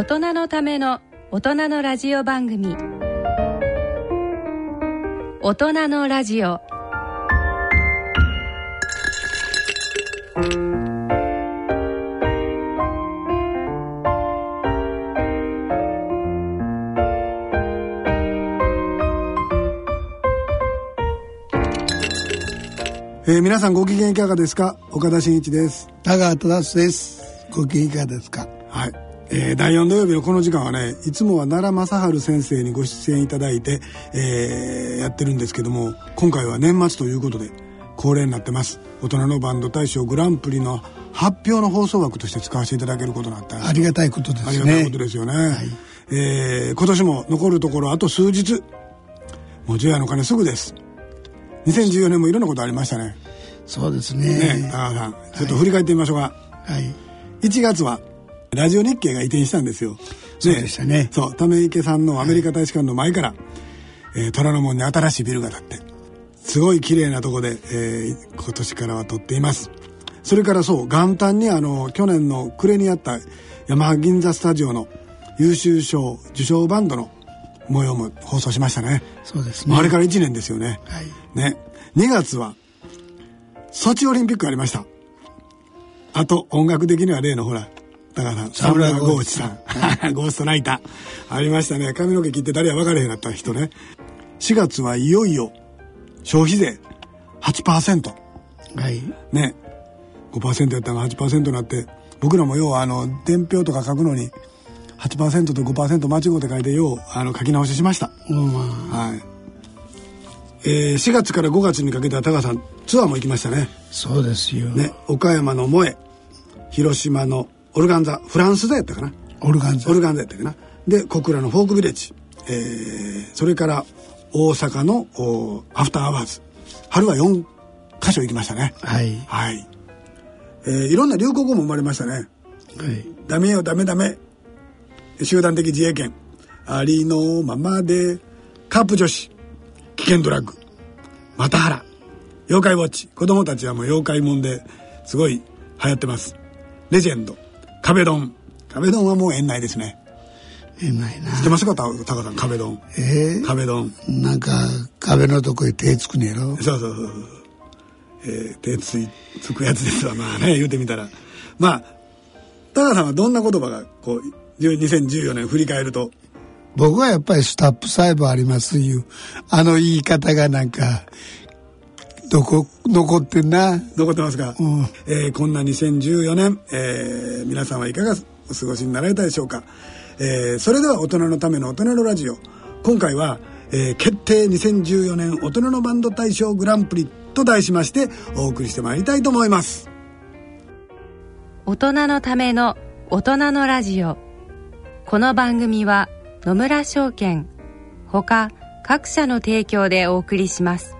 大人のための大人のラジオ番組。大人のラジオ。えー、皆さんご機嫌いかがですか？岡田真一です。田川忠です。ご機嫌いかがですか？はい、えー、第4土曜日のこの時間はねいつもは奈良正治先生にご出演いただいて、えー、やってるんですけども今回は年末ということで恒例になってます。大人のバンド大賞グランプリの発表の放送枠として使わせていただけることになったありがたいことですね。ありがたいことですよね、はい、えー、今年も残るところあと数日。もう除夜の鐘すぐです。2014年もいろんなことありましたね。そうですね。ね高さん。ちょっと振り返ってみましょうか。はい。1月はラジオ日経が移転したんですよ、そうでしたね。そう。溜池さんのアメリカ大使館の前から、はい、えー、虎ノ門に新しいビルが建ってすごい綺麗なとこで、えー、今年からは撮っています。それからそう元旦にあの去年の暮れにあったヤマハ銀座スタジオの優秀賞受賞バンドの模様も放送しましたね。そうですね。あれから1年ですよね、はい、ね。2月はソチオリンピックありました。あと音楽的には例のほら高川さん沢村ゴーチさん。ゴーストナイター。ありましたね。髪の毛切って誰や分からへんなった人ね。4月はいよいよ消費税。8%はい。ね。5%やったのが8%になって。僕らも要はあの伝票とか書くのに8%と5%間違うて書いてようあの書き直ししました、うん、はい。えー、4月から5月にかけては高橋さんツアーも行きましたね。そうですよ、ね、岡山の萌え広島のオルガンザフランスでやったかな。オルガンザ。オルガンザやったかな。で小倉のフォークビレッジ、えー、それから大阪のアフターアワーズ。春は4箇所行きましたね。はい。はい、えー、いろんな流行語も生まれましたね。はい。ダメよダメダメ。集団的自衛権。ありのままで。カップ女子。危険ドラッグ。また原。妖怪ウォッチ。子供たちはもう妖怪もんですごい流行ってます。レジェンド壁ドン壁ドンはもう園内ですね。園内な。知ってますかタカさん壁ドンええー、壁ドンなんか壁のとこへ手つくねやろ？そうそうそうえー、手ついつくやつですわ。まあね言うてみたら。まあタカさんはどんな言葉がこう2014年振り返ると？僕はやっぱりスタップ細胞ありますいうあの言い方がなんかどこ残ってんな。残ってますか、うん、えー、こんな2014年、えー、皆さんはいかがお過ごしになられたでしょうか、えー、それでは大人のための大人のラジオ。今回は、えー、決定2014年大人のバンド大賞グランプリと題しましてお送りしてまいりたいと思います。大人のための大人のラジオ。この番組は野村証券ほか各社の提供でお送りします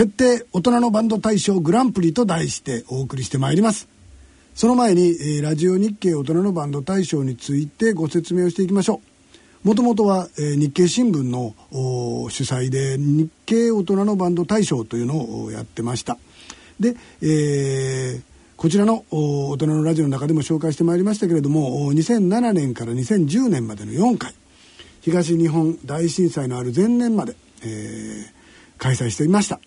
決定大人のバンド大賞グランプリと題してお送りしてまいります。その前に、えー、ラジオ日経大人のバンド大賞についてご説明をしていきましょう。もともとは、えー、日経新聞の主催で日経大人のバンド大賞というのをやってました。で、えー、こちらの大人のラジオの中でも紹介してまいりましたけれども2007年から2010年までの4回東日本大震災のある前年まで、えー、開催していました。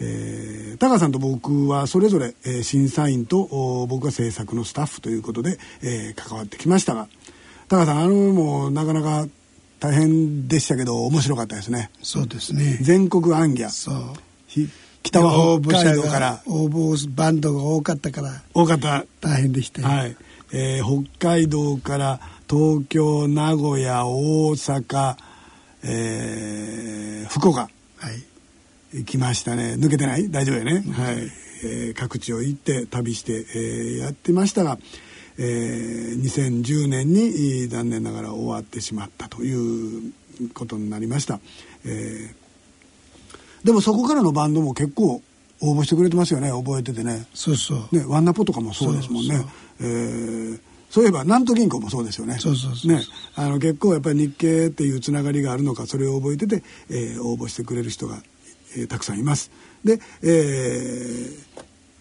えー、タカさんと僕はそれぞれ、えー、審査員と僕が制作のスタッフということで、えー、関わってきましたがタカさんあのもなかなか大変でしたけど面白かったですね。そうですね。全国アンギャそう。北は北海道から。応募バンドが多かったから多かった。大変でしたはい、えー、北海道から東京名古屋大阪、えー、福岡。はい。行きましたね。抜けてない？大丈夫やね、はい、えー、各地を行って旅して、えー、やってましたが、えー、2010年に残念ながら終わってしまったということになりました、えー、でもそこからのバンドも結構応募してくれてますよね。覚えててね。そうそう。ねワンナポとかもそうですもんね。そうえーそういえば南都銀行もそうですよね。そうそうそうね、あの結構やっぱり日系っていうつながりがあるのかそれを覚えてて、えー、応募してくれる人がえー、たくさんいます。で、えー、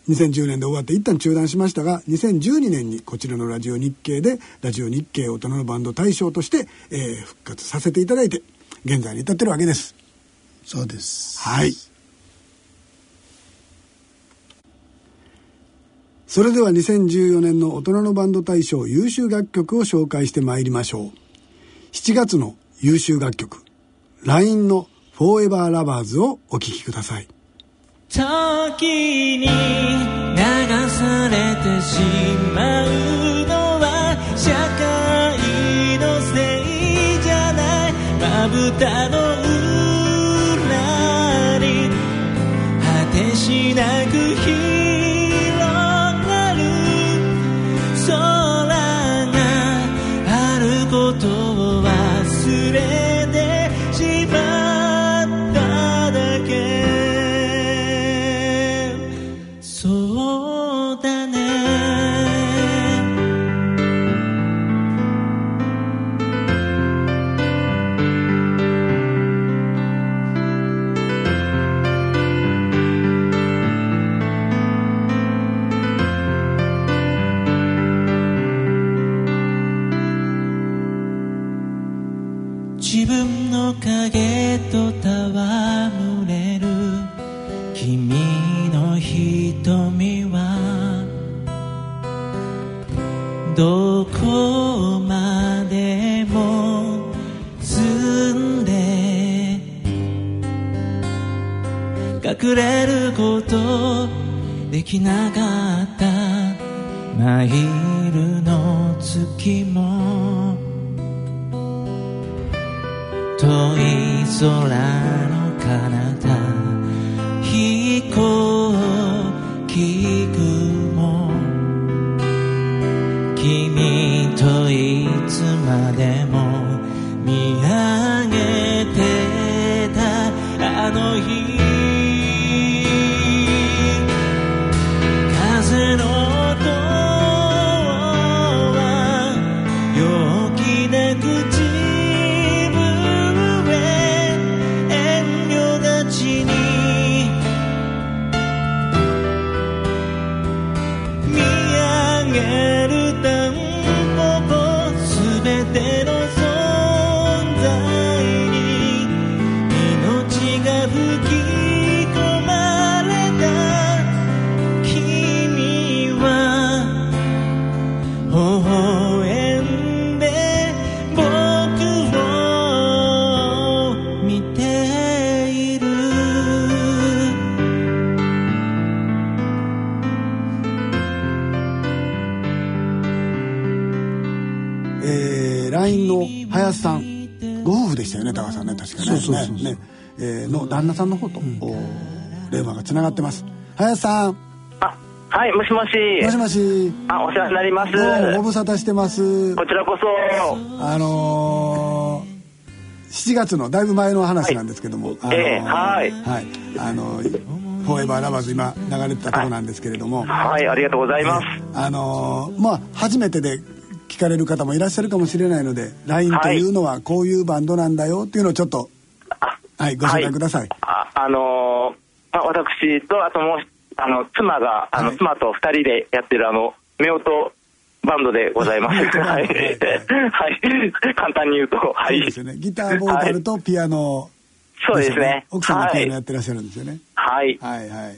2010年で終わって一旦中断しましたが2012年にこちらのラジオ日経でラジオ日経大人のバンド大賞として、えー、復活させていただいて現在に至ってるわけです。そうです。はい。それでは2014年の大人のバンド大賞優秀楽曲を紹介してまいりましょう。7月の優秀楽曲 LINE の Forever Lovers をお聴きください。時に流されてしまうのは社会のせいじゃないまぶたのつまでも見ね、えー、の旦那さんの方と、うん、電話がつながってます。林さん。あはいもしもし。もしもし。あお世話になります。ご無沙汰してます。こちらこそ。あのー、7月のだいぶ前の話なんですけども、はい、あのー、えー、はい。はい。あのーフォーエバーラバーズ今流れてたとこなんですけれども。はい、ありがとうございます、あのー、まあ初めてで聞かれる方もいらっしゃるかもしれないので LINE というのはこういうバンドなんだよっていうのをちょっとはい、ご紹介ください。あ、あのー、まあ、私と、あともう、あの、妻が、あの、はい、妻と二人でやってる、あの、夫婦バンドでございます。はい。はい。簡単に言うと、はいで。すよね。ギター、ボーカルとピアノ、そうですね。奥さんがピアノやはい。ってらっしゃるんですよね。はい。はいはい。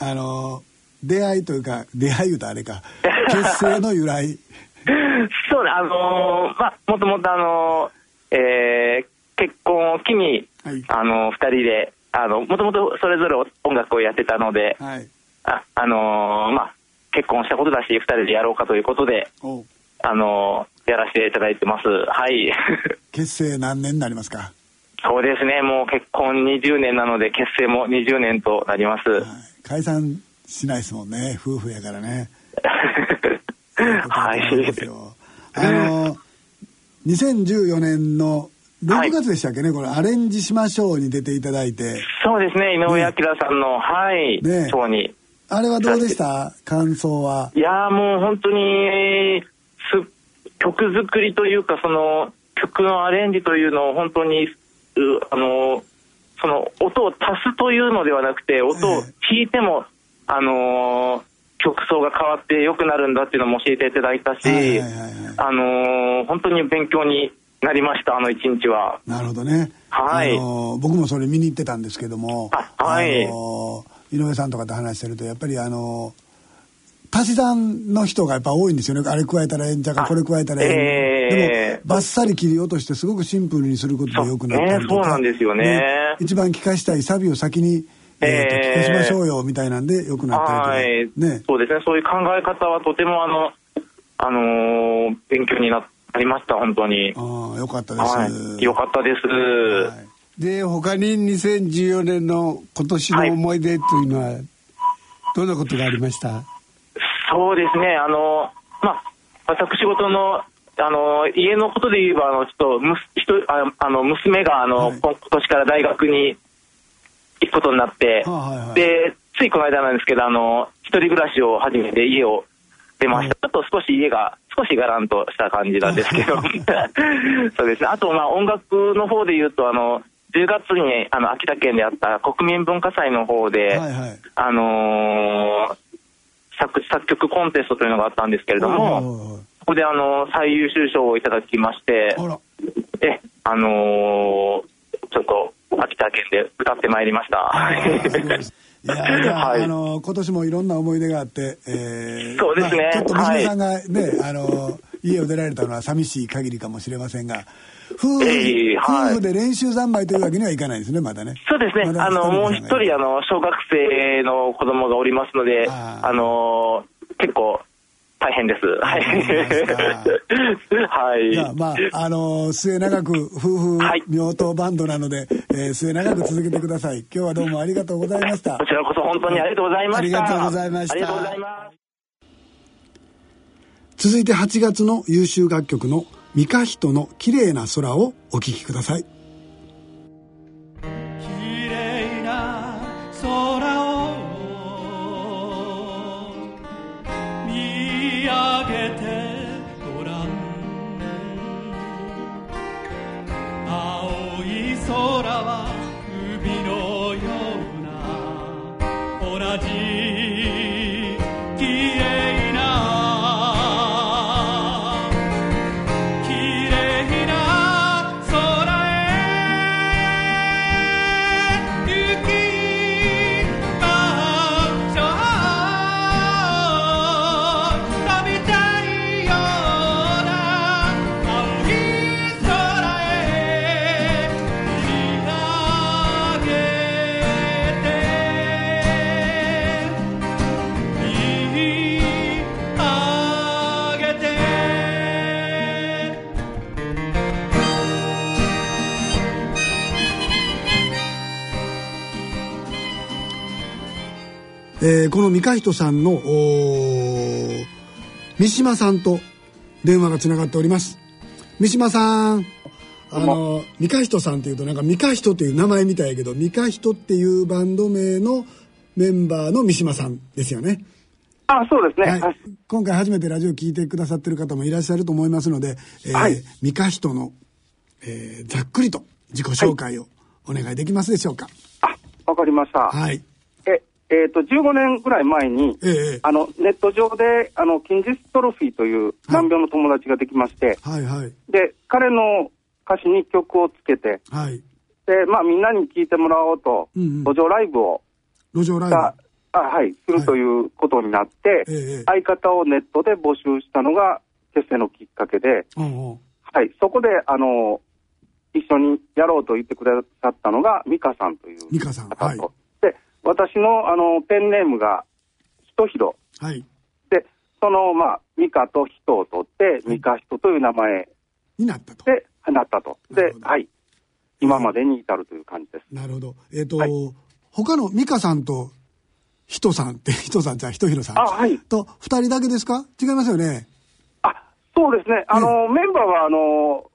あの、出会いというか、出会い言うとあれか、結成の由来。そうね、あのーまあ、もともとあのーえー結婚を機に、はいあのー二人で、あの、もともとそれぞれ音楽をやってたので、はい。あ、あのーまあ、結婚したことだし、二人でやろうかということで、おあのーやらせていただいてます。はい。結成何年になりますか？そうですね、もう結婚20年なので、結成も20年となります。はい解散しないですもんね。夫婦やからね。はい。あの、2014年の6月でしたっけね、これアレンジしましょうに出ていただいて。そうですね、井上彰さんの、はい、ねショーに。あれはどうでした？感想は。いやーもう本当にす曲作りというかその曲のアレンジというのを本当にうあのその音を足すというのではなくて音を弾いても、あのー曲奏が変わって良くなるんだっていうのも教えていただいたし、はいはいはいはいあのー本当に勉強になりましたあの一日は。なるほどね。はいあの僕もそれ見に行ってたんですけども、あはいあの井上さんとかと話してるとやっぱりあの足し算の人がやっぱ多いんですよね。あれ加えたらええんちゃうか、あこれ加えたらええーでもバッサリ切り落としてすごくシンプルにすることでよくなったりとか。そうねそうなんですよね一番聞かしたいサビを先に、えーとえー聞かしましょうよみたいなんでよくなったはいりとか。ね。そうですね、そういう考え方はとてもあの、あのー勉強になりました、本当に。ああ、よかったです。はい、よかったです。はいで他に2014年の今年の思い出というのは、どんなことがありました？そうですね、あの、まあ、私事の、あの、家のことで言えば、あの、ちょっと、むす、ひと、ああの、娘が、あの、はいこ今年から大学に行くことになって、はいはいで、ついこの間なんですけど、あの、一人暮らしを始めて家を出ました。ちょっと少し家が、少しガランとした感じなんですけど、そうですね。あと、まあ、音楽の方で言うと、あの、10月に、あの、秋田県であった国民文化祭の方で、はいはい。あのー作作曲コンテストというのがあったんですけれども、ここであの最優秀賞をいただきましてあ、ら。え、あのーちょっと秋田県で歌ってまいりました。い。や はい。あの今年もいろんな思い出があって、えーそうですね。まあちょっと娘さんがね、あの家を出られたのは寂しい限りかもしれませんが夫婦,、ええはい。夫婦で練習三昧というわけにはいかないですねまだね。そうですね、まだあのもう一二人あの小学生の子供がおりますので、あのー結構大変です。はい。はい。じゃあまああの末永く夫婦はい妙刀バンドなので、えー末永く続けてください今日はどうもありがとうございましたこちらこそ本当にありがとうございました。ありがとうございましたありがとうございます。続いて8月の優秀楽曲の「三日人の綺麗な空」をお聴きくださいこの三日人さんの三島さんと電話がつながっております。三島さんあの三日人さんっていうとなんか三日人っていう名前みたいやけど三日人っていうバンド名のメンバーの三島さんですよね。あ、そうですね。はい。はい、今回初めてラジオ聞いてくださってる方もいらっしゃると思いますので、えーはい。三日人の、えーざっくりと自己紹介をお願いできますでしょうか。あ、わかりました。はいえ、えっ、と、15年ぐらい前に、ええあの、ネット上で、あの、筋ジストロフィーという難病の友達ができまして、はいはい。で、彼の歌詞に曲をつけて、はい。で、まあ、みんなに聴いてもらおうと、うんうん路上ライブを路上ライが、あはい、するということになって、ブ。え。相方をネットで募集したのが結成のきっかけで、うんうん。はい、そこで、あの、一緒にやろうと言ってくださったのが、ミカさんというミカさん。方と、はい。で、私の、あの、ペンネームが、ひとひろ。はい。で、その、まあ、ミカとヒトを取って、ミカヒトという名前になったと。で、なったと。なるほ、どではい。今までに至るという感じです。なるほど。えっ、と、はい他のミカさんとヒトさんって、ヒトさんじゃあヒトヒロさん。あ、はい。と、二人だけですか？違いますよね。あ、そうですね。あの、メンバーは、あの、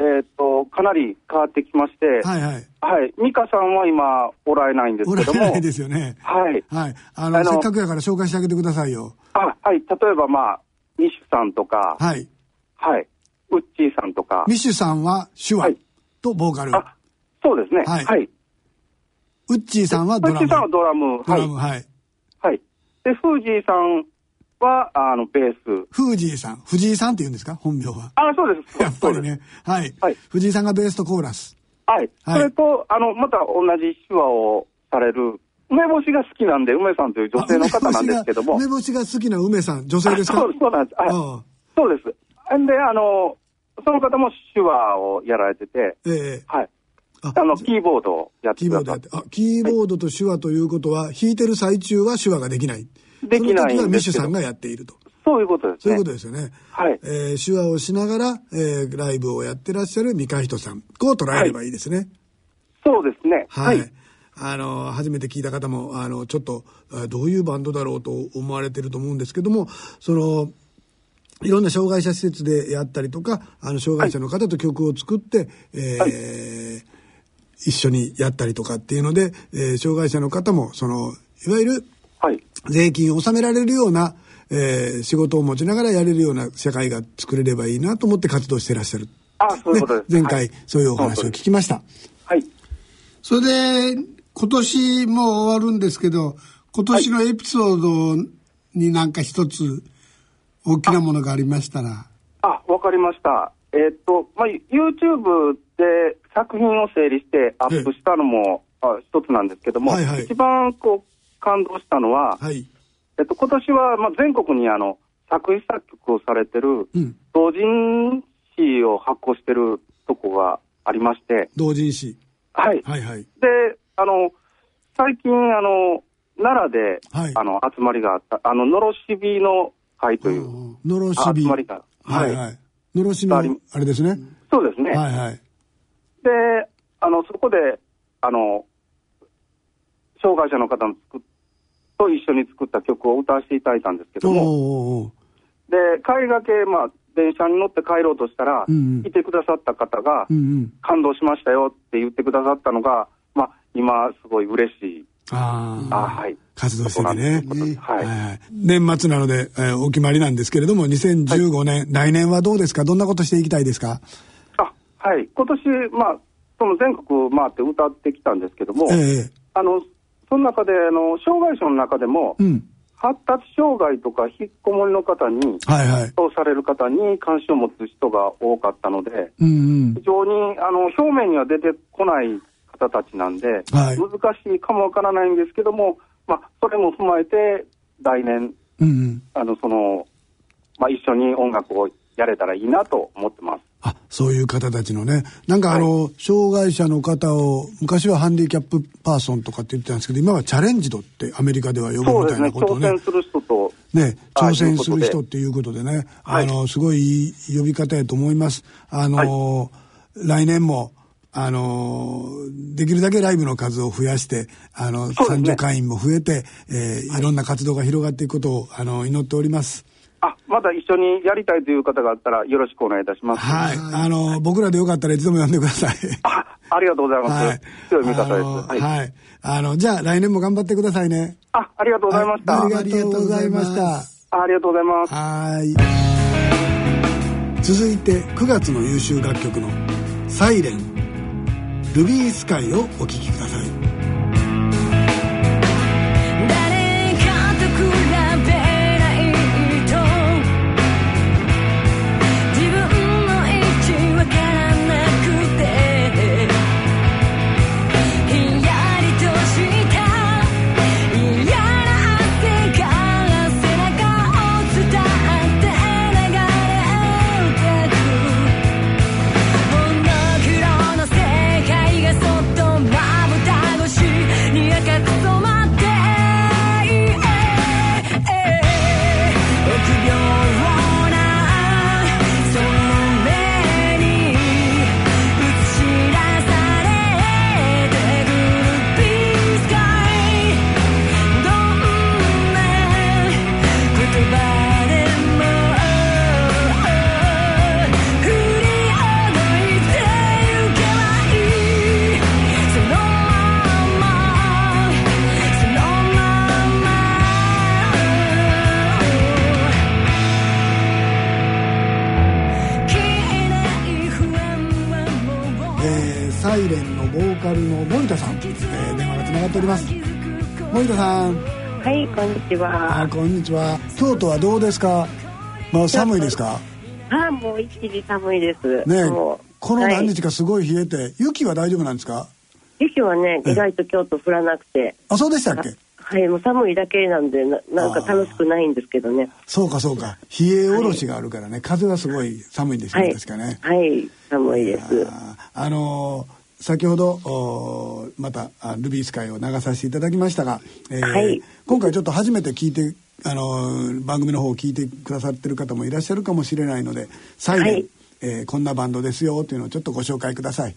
えっ、と、かなり変わってきまして、はいはい。はい。ミカさんは今、おられないんですおけども、られないですよね。はい。はい。あの、あのせっかくやから紹介してあげてくださいよ。あ、はい。例えば、まあ、ミッシュさんとか、はい。はい。ウッチーさんとか、ミッシュさんは手話はいとボーカル。あ、そうですね。はいはい。ウッチーさんはウドラム。ッチーさんはドラム、はいドラム、。はい。はい。で、フージーさんは、あの、ベース。フージーさん。藤井さんって言うんですか？本名は。あ、そうです。やっぱり。ね。はい。はい藤井さんがベースとコーラス。はい。はいそれと、あの、また同じ手話をされる、梅干しが好きなんで、梅さんという女性の方なんですけども。あ梅干しが好きな梅さん、女性ですか？あ そうそうなんです。そうです。んで、あの、その方も手話をやられてて、ええはい。ああの、キーボードをやってキーボードやって。あ、キーボードと手話ということは、弾いてる最中は手話ができない。できないんですけどその時はミッシュさんがやっていると。そういうことですね。そういうことですよね。はい。えー手話をしながら、えーライブをやってらっしゃる三河人さん。こう捉えればいいですね。そうですね。は。はいい。あの、初めて聞いた方も、あの、ちょっと、あどういうバンドだろうと思われてると思うんですけども、その、いろんな障害者施設でやったりとか、あの、障害者の方と曲を作って、えー一緒にやったりとかっていうので、えー障害者の方も、その、いわゆるはい。税金を納められるような、えー仕事を持ちながらやれるような社会が作れればいいなと思って活動してらっしゃる。あ、そういうことです。ね前回、はいそういうお話を聞きました。はい。それで、今年もう終わるんですけど、今年のエピソードになんか一つ大きなものがありましたら。あ、わかりました。えーっと、まあ、YouTube で作品を整理してアップしたのも、あ一つなんですけども、はいはい一番こう感動したのは、はい。えっと、今年は、まあ、全国にあの、作詞作曲をされてる、うん。同人誌を発行してるとこがありまして、同人誌。はい。はいはい。で、あの、最近、あの、奈良で、はいあの、集まりがあった、あの、のろしびの会という、のろしあび。集まりが、はいはい。のろしの、あれですね。そうですね。はいはい。で、あの、そこで、あの、障害者の方の作っと一緒に作った曲を歌わせていただいたんですけども、で、帰りがけ、まあ、電車に乗って帰ろうとしたら、うんうんいてくださった方が、うんうん。感動しましたよって言ってくださったのが、まあ、今、すごい嬉しい。ああ。あはい。活動しててね。はい。はい年末なので、えーお決まりなんですけれども、2015年、来年はどうですか？どんなことしていきたいですか？あ、はい。今年、まあ、その全国回って歌ってきたんですけども、ええあの、その中で、あの、障害者の中でも、うん。発達障害とか引っこもりの方に、はいはい。そうされる方に関心を持つ人が多かったので、うんうん非。常にあの表面には出てこない方たちなんで、はい難しいかもわからないんですけども、まあ、それも踏まえて、来年、うんうん。あのそのまあ、一緒に音楽をやれたらいいなと思ってます。あ、そういう方たちのね。なんかあの、障害者の方を、昔はハンディキャップパーソンとかって言ってたんですけど、今はチャレンジドってアメリカでは呼ぶみたいなことをね挑戦。する人と、ね、あ挑戦する人っていうことでね、はいあの、すごいいい呼び方やと思います。あの、来年も、あの、できるだけライブの数を増やして、あの、参助会員も増えて、えーいろんな活動が広がっていくことを、あの、祈っております。あまだ一緒にやりたいという方があったら、よろしくお願いいたします。はい。あの、僕らでよかったらいつでも呼んでください。あありがとうございます。はい。強い味方です。はいはい。あの、じゃあ来年も頑張ってくださいね。あ、ありがとうございました。はいありがとうございました。あありがとうございます。はい。続いて9月の優秀楽曲の「サイレンルビースカイをお聴きください。おります。森田さん。はいこんにちは。あこんにちは。京都はどうですか？もう寒いですか？あもう一気に寒いです。ねこの何日かすごい冷えて、雪は大丈夫なんですか？雪はね意外と京都降らなくて。あそうでしたっけ？はいもう寒いだけなんでななんか楽しくないんですけどね。そうかそうか。冷えおろしがあるからね、風はすごい寒いんですよね、はい。確かね。はい寒いです。あーあのー先ほどまたあルビースカイを流させていただきましたが、えーはい。今回ちょっと初めて聞いて、あのー番組の方を聞いてくださってる方もいらっしゃるかもしれないのでサイレン、はい。えーこんなバンドですよというのをちょっとご紹介ください。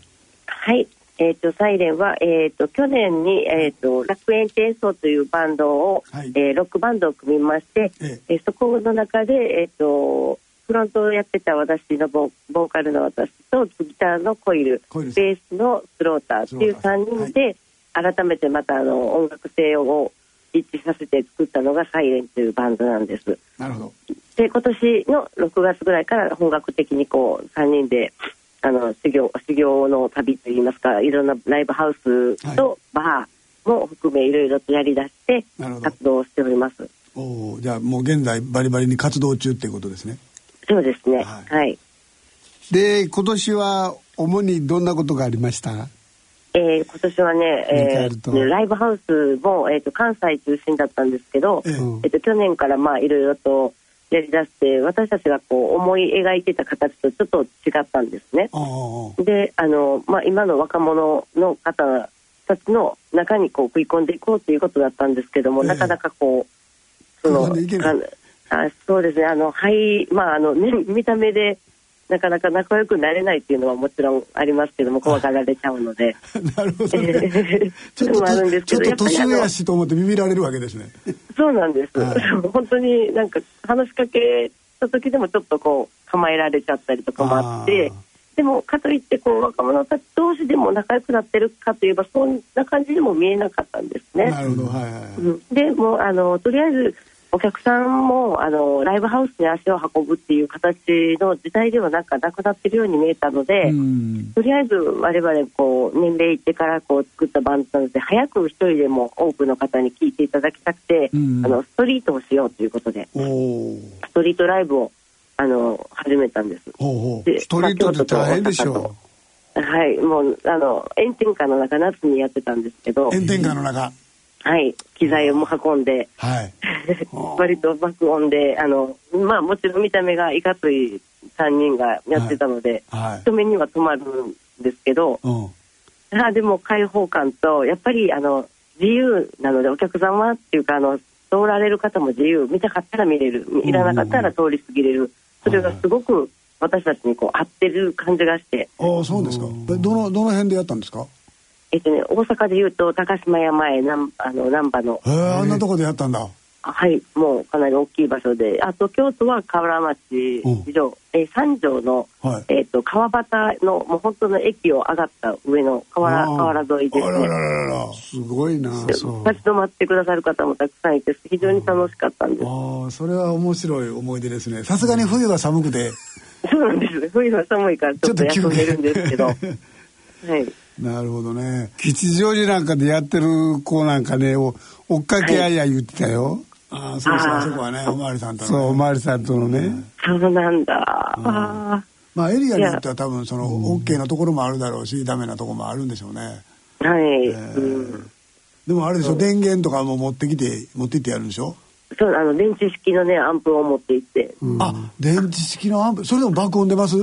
はい。えっ、と、サイレンは、えっ、と、去年に、えっ、と、楽園転送というバンドを、はい。えーロックバンドを組みまして、ええ。ーそこの中で、えっ、と、フロントをやってた私のボボーカルの私と、ギターのコイル、ベースのスローターっていうスローター3人で、改めてまたあの音楽性を一致させて作ったのがサイレンというバンドなんです。なるほど。で今年の6月ぐらいから本格的にこう3人であの修行修行の旅といいますかいろんなライブハウスとバーも含めいろいろとやりだして活動をしておりますおーじゃあもう現在バリバリに活動中っていうことですね。そうですね。ははい。い、で今年は主にどんなことがありました？えー今年はね、えーライブハウスも、えー、と関西中心だったんですけど、ええ。えー、と去年からまあいろいろとやりだして私たちがこう思い描いてた形とちょっと違ったんですね。であの、まあ、今の若者の方たちの中にこう食い込んでいこうということだったんですけども、ええ。なかなかこうそのああそうですねあのはいまああの、ね、見た目でなかなか仲良くなれないっていうのはもちろんありますけども怖がられちゃうので。なるほどね。ちょっともあるんですちょっとけどやっぱりあの年上やしと思ってビビられるわけですね。そうなんです、はい本当になんか話しかけた時でもちょっとこう構えられちゃったりとかもあってあでもかといってこう若者たち同士でも仲良くなってるかといえばそんな感じでも見えなかったんですね。なるほどはいはいはい。うんでもうあのとりあえずお客さんもあのライブハウスに足を運ぶっていう形の時代ではなんかなくなってるように見えたので、うんとりあえず我々こう年齢いってからこう作ったバンドなので早く一人でも多くの方に聴いていただきたくて、うんあのストリートをしようということでおお。ストリートライブをあの始めたんです。ほうほう。でストリートって大変でしょまあ京都と大阪とはいもうあの炎天下の中夏にやってたんですけど、炎天下の中。はい機材をも運んで。はい。割と爆音であのまあもちろん見た目がいかつい3人がやってたので、はい。人目には止まるんですけど、うん。あでも開放感とやっぱりあの自由なのでお客様っていうかあの通られる方も自由見たかったら見れるいらなかったら通り過ぎれるそれがすごく私たちにこう合ってる感じがして、ああそうですか。えどのどの辺でやったんですか？えっとね、大阪でいうと高島山へなんあの難波のへえあんなとこでやったんだ。はいもうかなり大きい場所であと京都は河原町うんえー三条の、はい。えっと川端のもう本当の駅を上がった上の河原河原沿いですね。すごいな立ち止まってくださる方もたくさんいて非常に楽しかったんです。ああそれは面白い思い出ですね。さすがに冬は寒くて。そうなんです。冬は寒いからちょっと休んでるんですけど。はい。なるほどね。吉祥寺なんかでやってる子なんかねお追っかけあいや言ってたよ、ああそうそうそこはねおまわりさんとのねそうおまわりさんとのね、そうなんだ。あまあエリアによっては多分その OK なところもあるだろうしダメなところもあるんでしょうね。あ。はい。えうん。でもあれでしょ電源とかも持ってきて持って行ってやるんでしょ？そう、あの、電池式のね、アンプを持って行って。あ電池式のアンプ？それでも爆音出ます？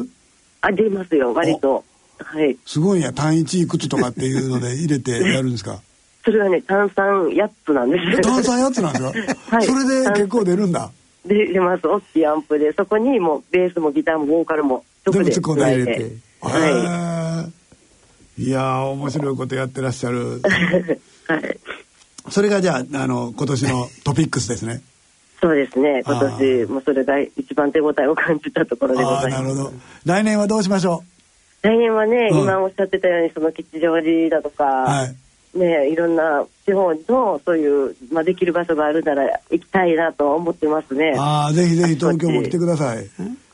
あ、出ますよ、割と。はい。すごいんや単一いくつとかっていうので入れてやるんですか？それはね、炭酸8つなんですよ。炭酸やつなんですか？はいそれで結構出るんだ。で、出ます。大きいアンプで、そこにもう、ベースもギターもボーカルも、全部突っ込んで入れてて。はへえいやー面白いことやってらっしゃる。い。はい。それがじゃああの今年のトピックスですね。そうですね。今あ年ーもそれが一番手応えを感じたところでございます。なるほど。来年はどうしましょ来年はね、うん今おっしゃってたようにその吉祥寺だとか、う。はい。ねいろんな地方のそういう、まあ、できる場所があるなら行きたいなと思ってますね。ああぜひぜひ東京も来てください。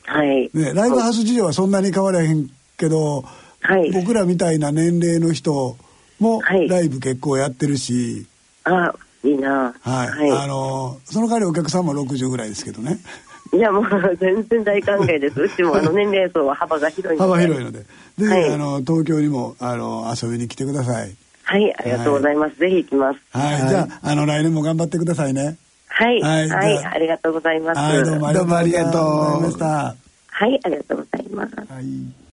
はい。ねライブハウス事情はそんなに変わらへんけど、はい僕らみたいな年齢の人もはいライブ結構やってるし、あ、いいな。はい、あのその代わりお客さんも60ぐらいですけどねいや、もう全然大歓迎です。うちもあの年齢層は幅が広いので。幅広いので。ぜひ、はい。あの東京にもあの遊びに来てください。はい、ありがとうございます。ぜひ行きます。はい、じゃああの来年も頑張ってくださいね。はい、ははい。い、じゃあ。ありがとうございます。はいどうもありがとうございました。はい、ありがとうございます。はい